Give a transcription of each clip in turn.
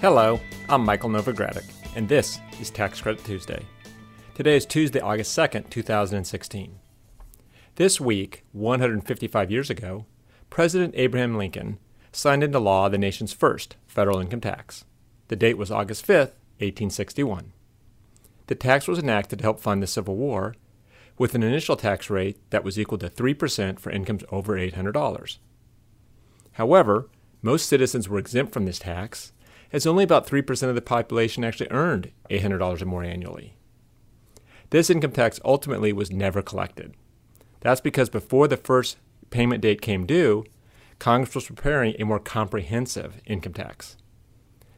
Hello, I'm Michael Novogradac, and this is Tax Credit Tuesday. Today is Tuesday, August 2nd, 2016. This week, 155 years ago, President Abraham Lincoln signed into law the nation's first federal income tax. The date was August 5th, 1861. The tax was enacted to help fund the Civil War, with an initial tax rate that was equal to 3% for incomes over $800. However, most citizens were exempt from this tax, as only about 3% of the population actually earned $800 or more annually. This income tax ultimately was never collected. That's because before the first payment date came due, Congress was preparing a more comprehensive income tax.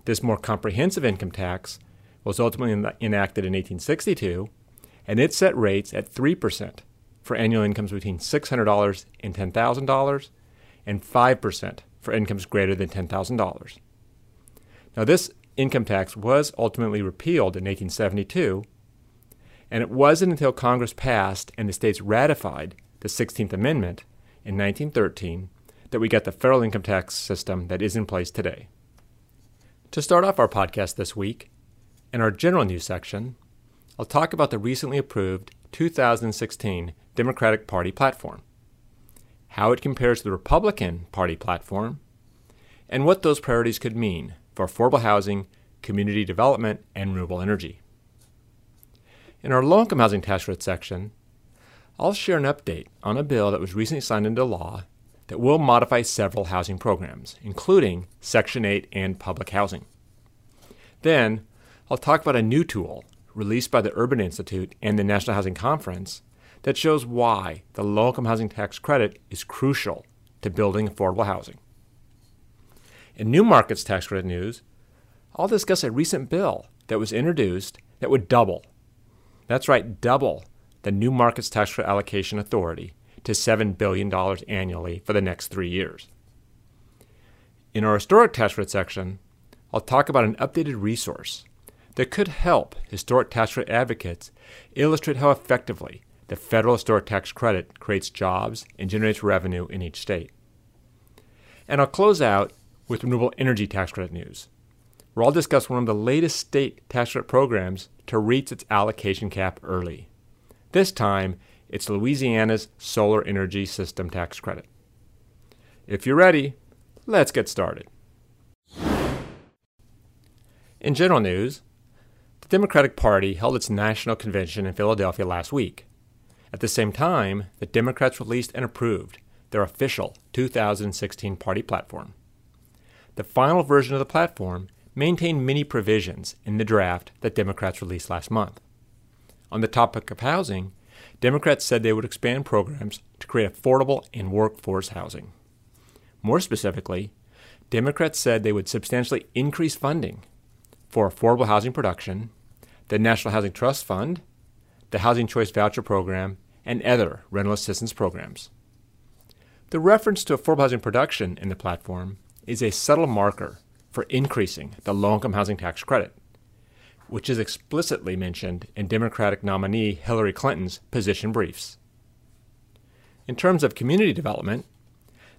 This more comprehensive income tax was ultimately enacted in 1862, and it set rates at 3% for annual incomes between $600 and $10,000 and 5% for incomes greater than $10,000. Now, this income tax was ultimately repealed in 1872, and it wasn't until Congress passed and the states ratified the 16th Amendment in 1913 that we got the federal income tax system that is in place today. To start off our podcast this week, in our general news section, I'll talk about the recently approved 2016 Democratic Party platform, how it compares to the Republican Party platform, and what those priorities could mean for affordable housing, community development, and renewable energy. In our low income housing tax credit section, I'll share an update on a bill that was recently signed into law that will modify several housing programs, including Section 8 and public housing. Then, I'll talk about a new tool released by the Urban Institute and the National Housing Conference that shows why the low income housing tax credit is crucial to building affordable housing. In new markets tax credit news, I'll discuss a recent bill that was introduced that would double, that's right, double the new markets tax credit allocation authority to $7 billion annually for the next three years. In our historic tax credit section, I'll talk about an updated resource that could help historic tax credit advocates illustrate how effectively the federal historic tax credit creates jobs and generates revenue in each state. And I'll close out with renewable energy tax credit news, where I'll discuss one of the latest state tax credit programs to reach its allocation cap early. This time, it's Louisiana's Solar Energy System Tax Credit. If you're ready, let's get started. In general news, the Democratic Party held its national convention in Philadelphia last week. At the same time, the Democrats released and approved their official 2016 party platform. The final version of the platform maintained many provisions in the draft that Democrats released last month. On the topic of housing, Democrats said they would expand programs to create affordable and workforce housing. More specifically, Democrats said they would substantially increase funding for affordable housing production, the National Housing Trust Fund, the Housing Choice Voucher Program, and other rental assistance programs. The reference to affordable housing production in the platform is a subtle marker for increasing the low income housing tax credit which is explicitly mentioned in Democratic nominee Hillary Clinton's position briefs. In terms of community development,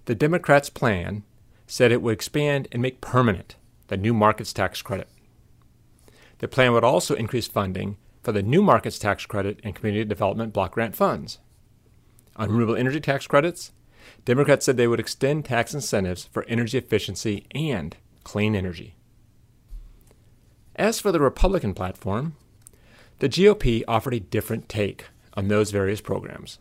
the Democrats' plan said it would expand and make permanent the new markets tax credit. The plan would also increase funding for the new markets tax credit and community development block grant funds. On renewable energy tax credits, Democrats said they would extend tax incentives for energy efficiency and clean energy. As for the Republican platform, the GOP offered a different take on those various programs.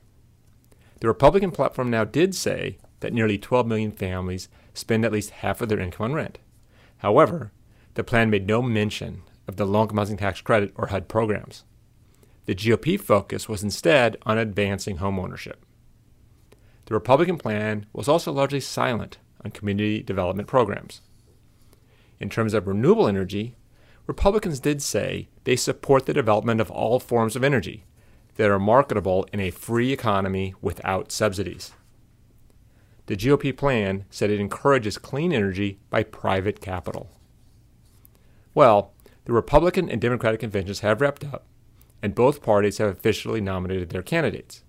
The Republican platform now did say that nearly 12 million families spend at least half of their income on rent. However, the plan made no mention of the income housing tax credit or HUD programs. The GOP focus was instead on advancing homeownership. The Republican plan was also largely silent on community development programs. In terms of renewable energy, Republicans did say they support the development of all forms of energy that are marketable in a free economy without subsidies. The GOP plan said it encourages clean energy by private capital. Well, the Republican and Democratic conventions have wrapped up, and both parties have officially nominated their candidates.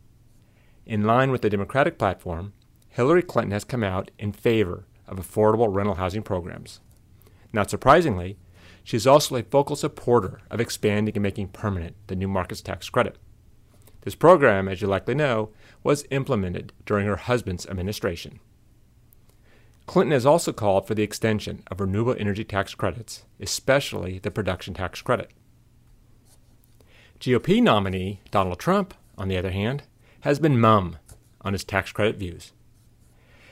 In line with the Democratic platform, Hillary Clinton has come out in favor of affordable rental housing programs. Not surprisingly, she is also a vocal supporter of expanding and making permanent the New Markets Tax Credit. This program, as you likely know, was implemented during her husband's administration. Clinton has also called for the extension of renewable energy tax credits, especially the production tax credit. GOP nominee Donald Trump, on the other hand, has been mum on his tax credit views.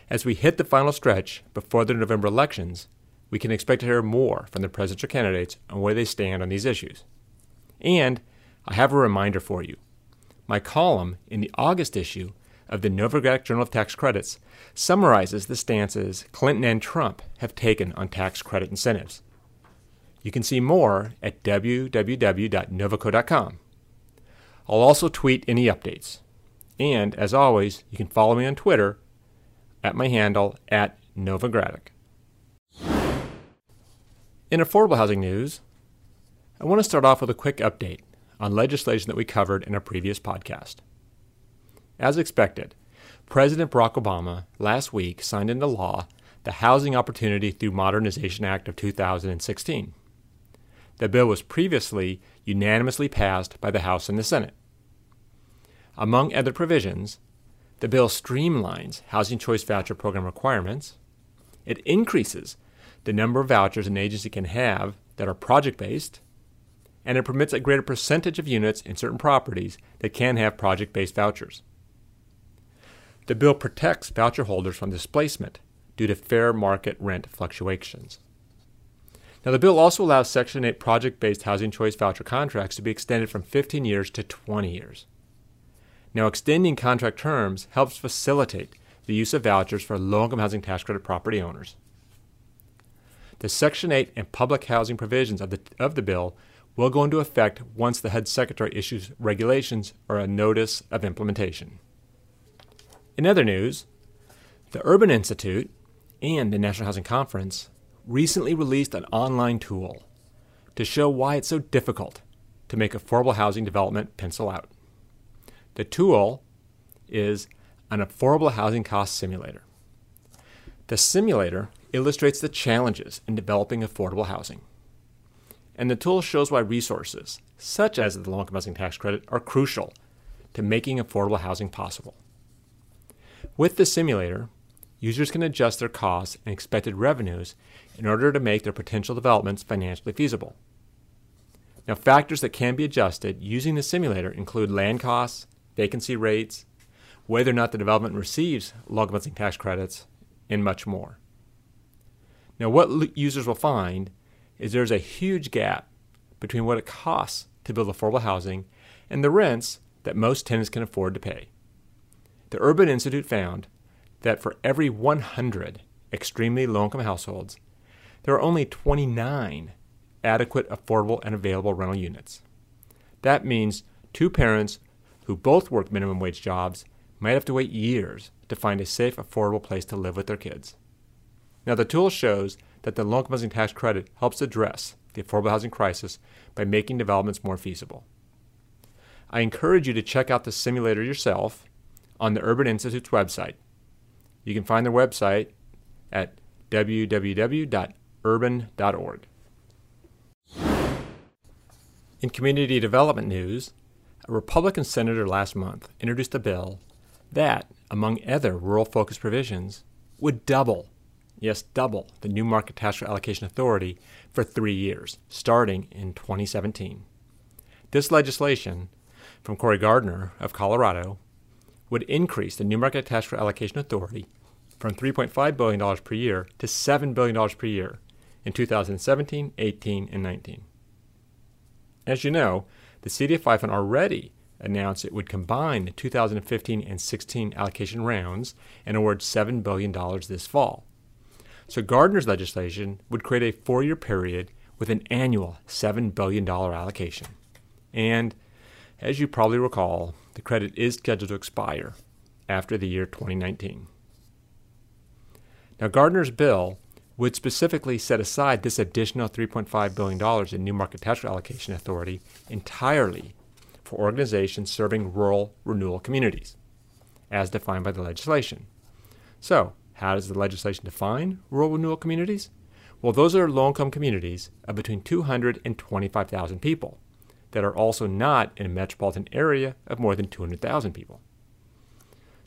As we hit the final stretch before the November elections, we can expect to hear more from the presidential candidates on where they stand on these issues. And I have a reminder for you. My column in the August issue of the Novogradac Journal of Tax Credits summarizes the stances Clinton and Trump have taken on tax credit incentives. You can see more at www.novoco.com. I'll also tweet any updates. And as always, you can follow me on Twitter at my handle at Novogradac. In affordable housing news, I want to start off with a quick update on legislation that we covered in a previous podcast. As expected, President Barack Obama last week signed into law the Housing Opportunity Through Modernization Act of 2016. The bill was previously unanimously passed by the House and the Senate. Among other provisions, the bill streamlines Housing Choice Voucher Program requirements. It increases the number of vouchers an agency can have that are project based, and it permits a greater percentage of units in certain properties that can have project based vouchers. The bill protects voucher holders from displacement due to fair market rent fluctuations. Now, the bill also allows Section 8 project based housing choice voucher contracts to be extended from 15 years to 20 years. Now, extending contract terms helps facilitate the use of vouchers for low income housing tax credit property owners. The Section 8 and public housing provisions of the, of the bill will go into effect once the HUD Secretary issues regulations or a notice of implementation. In other news, the Urban Institute and the National Housing Conference recently released an online tool to show why it's so difficult to make affordable housing development pencil out. The tool is an affordable housing cost simulator. The simulator illustrates the challenges in developing affordable housing. And the tool shows why resources, such as the low income housing tax credit, are crucial to making affordable housing possible. With the simulator, users can adjust their costs and expected revenues in order to make their potential developments financially feasible. Now, factors that can be adjusted using the simulator include land costs, vacancy rates, whether or not the development receives low income housing tax credits, and much more. Now, what users will find is there's a huge gap between what it costs to build affordable housing and the rents that most tenants can afford to pay. The Urban Institute found that for every 100 extremely low income households, there are only 29 adequate, affordable, and available rental units. That means two parents who both work minimum wage jobs might have to wait years to find a safe, affordable place to live with their kids. Now, the tool shows that the low income housing tax credit helps address the affordable housing crisis by making developments more feasible. I encourage you to check out the simulator yourself on the Urban Institute's website. You can find their website at www.urban.org. In community development news, a Republican senator last month introduced a bill that, among other rural focused provisions, would double yes, double the new market tax allocation authority for three years, starting in 2017. This legislation from Cory Gardner of Colorado would increase the new market tax allocation authority from $3.5 billion per year to $7 billion per year in 2017, 18, and 19. As you know, the CDFI fund already announced it would combine the 2015 and 16 allocation rounds and award $7 billion this fall. So Gardner's legislation would create a four year period with an annual $7 billion allocation. And as you probably recall, the credit is scheduled to expire after the year 2019. Now, Gardner's bill would specifically set aside this additional $3.5 billion in new market tax allocation authority entirely for organizations serving rural renewal communities, as defined by the legislation. So, how does the legislation define rural renewal communities? Well, those are low income communities of between 200 and 25,000 people that are also not in a metropolitan area of more than 200,000 people.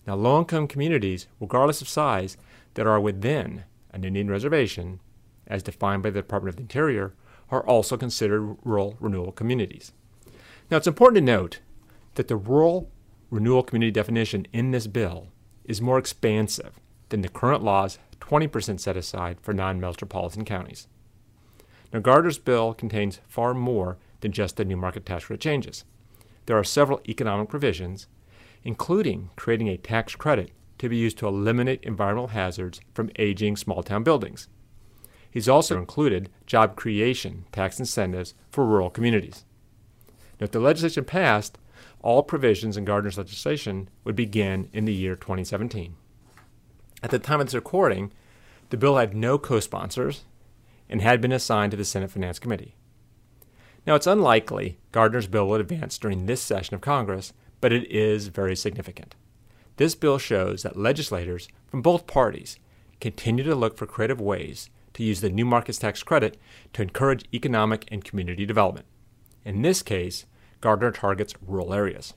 Now, low income communities, regardless of size, that are within an Indian reservation, as defined by the Department of the Interior, are also considered rural renewal communities. Now, it's important to note that the rural renewal community definition in this bill is more expansive than the current law's 20% set aside for non metropolitan counties. Now, Gardner's bill contains far more than just the new market tax rate changes. There are several economic provisions, including creating a tax credit to be used to eliminate environmental hazards from aging small town buildings. He's also included job creation tax incentives for rural communities. Now, if the legislation passed, all provisions in Gardner's legislation would begin in the year 2017. At the time of this recording, the bill had no co sponsors and had been assigned to the Senate Finance Committee. Now, it's unlikely Gardner's bill would advance during this session of Congress, but it is very significant. This bill shows that legislators from both parties continue to look for creative ways to use the new markets tax credit to encourage economic and community development. In this case, Gardner targets rural areas.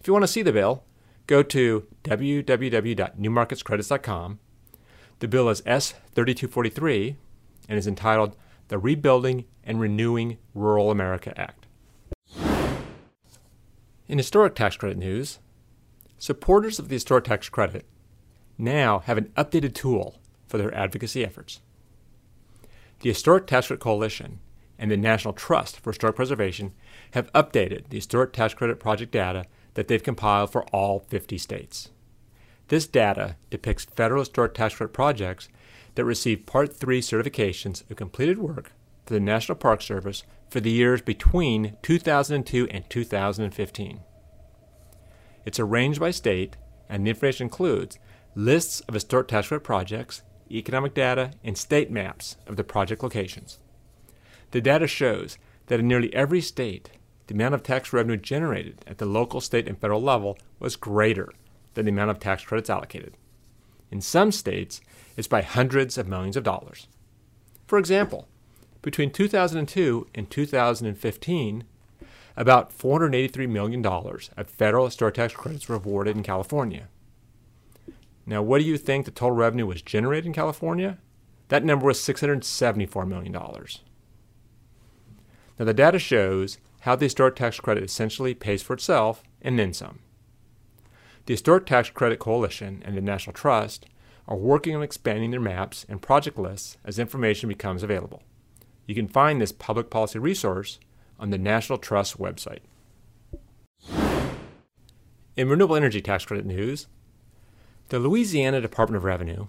If you want to see the bill, go to www.newmarketscredits.com. The bill is S3243 and is entitled the Rebuilding and Renewing Rural America Act. In historic tax credit news, Supporters of the historic tax credit now have an updated tool for their advocacy efforts. The Historic Tax Credit Coalition and the National Trust for Historic Preservation have updated the Historic Tax Credit project data that they've compiled for all 50 states. This data depicts federal historic tax credit projects that received Part 3 certifications of completed work for the National Park Service for the years between 2002 and 2015. It's arranged by state, and the information includes lists of historic tax credit projects, economic data, and state maps of the project locations. The data shows that in nearly every state, the amount of tax revenue generated at the local, state, and federal level was greater than the amount of tax credits allocated. In some states, it's by hundreds of millions of dollars. For example, between 2002 and 2015, about $483 million of federal historic tax credits were awarded in California. Now, what do you think the total revenue was generated in California? That number was $674 million. Now, the data shows how the historic tax credit essentially pays for itself and then some. The Historic Tax Credit Coalition and the National Trust are working on expanding their maps and project lists as information becomes available. You can find this public policy resource on the National Trust website. In renewable energy tax credit news, the Louisiana Department of Revenue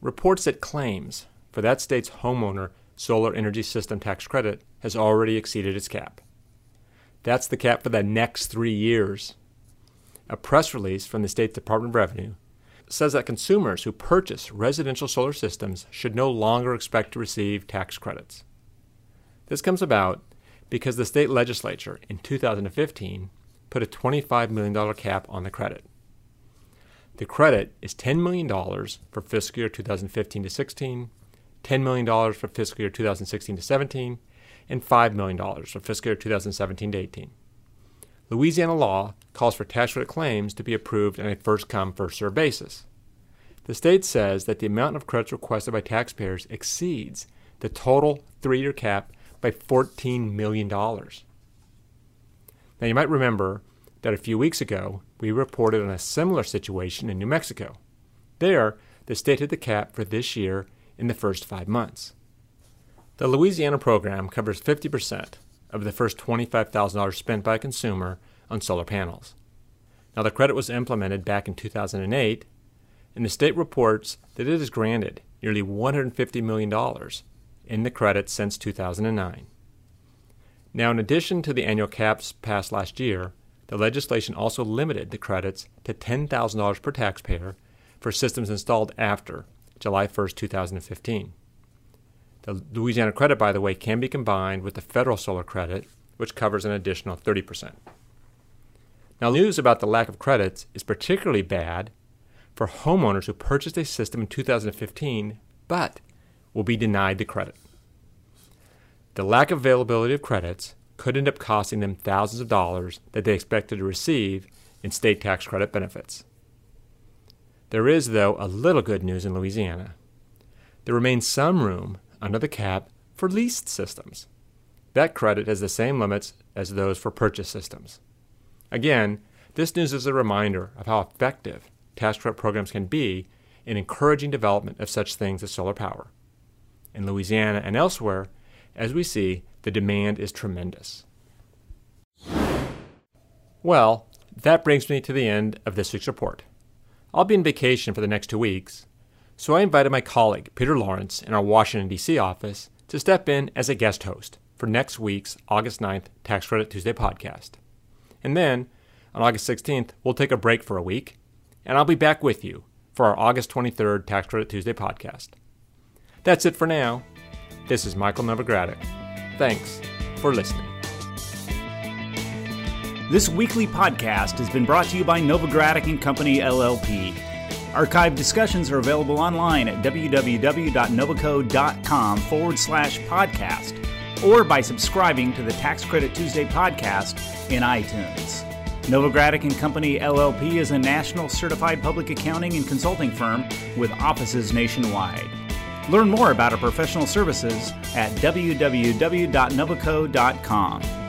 reports that claims for that state's homeowner solar energy system tax credit has already exceeded its cap. That's the cap for the next three years. A press release from the state's Department of Revenue says that consumers who purchase residential solar systems should no longer expect to receive tax credits. This comes about because the state legislature in 2015 put a $25 million cap on the credit. The credit is $10 million for fiscal year 2015 to 16, $10 million for fiscal year 2016 to 17, and $5 million for fiscal year 2017 to 18. Louisiana law calls for tax credit claims to be approved on a first come, first served basis. The state says that the amount of credits requested by taxpayers exceeds the total three year cap by $14 million. Now, you might remember that a few weeks ago, we reported on a similar situation in New Mexico. There, the state hit the cap for this year in the first five months. The Louisiana program covers 50% of the first $25,000 spent by a consumer on solar panels. Now, the credit was implemented back in 2008, and the state reports that it has granted nearly $150 million in the credits since 2009. Now, in addition to the annual caps passed last year, the legislation also limited the credits to $10,000 per taxpayer for systems installed after July 1, 2015. The Louisiana credit, by the way, can be combined with the federal solar credit, which covers an additional 30%. Now, news about the lack of credits is particularly bad for homeowners who purchased a system in 2015 but will be denied the credit. The lack of availability of credits could end up costing them thousands of dollars that they expected to receive in state tax credit benefits. There is, though, a little good news in Louisiana. There remains some room under the cap for leased systems. That credit has the same limits as those for purchase systems. Again, this news is a reminder of how effective tax credit programs can be in encouraging development of such things as solar power. In Louisiana and elsewhere, as we see, the demand is tremendous. Well, that brings me to the end of this week's report. I'll be on vacation for the next two weeks, so I invited my colleague, Peter Lawrence, in our Washington, D.C. office to step in as a guest host for next week's August 9th Tax Credit Tuesday podcast. And then, on August 16th, we'll take a break for a week, and I'll be back with you for our August 23rd Tax Credit Tuesday podcast. That's it for now. This is Michael Novogradac. Thanks for listening. This weekly podcast has been brought to you by Novogradac and Company LLP. Archived discussions are available online at www.novoco.com forward slash podcast or by subscribing to the Tax Credit Tuesday podcast in iTunes. Novogradac and Company LLP is a national certified public accounting and consulting firm with offices nationwide. Learn more about our professional services at www.novoco.com.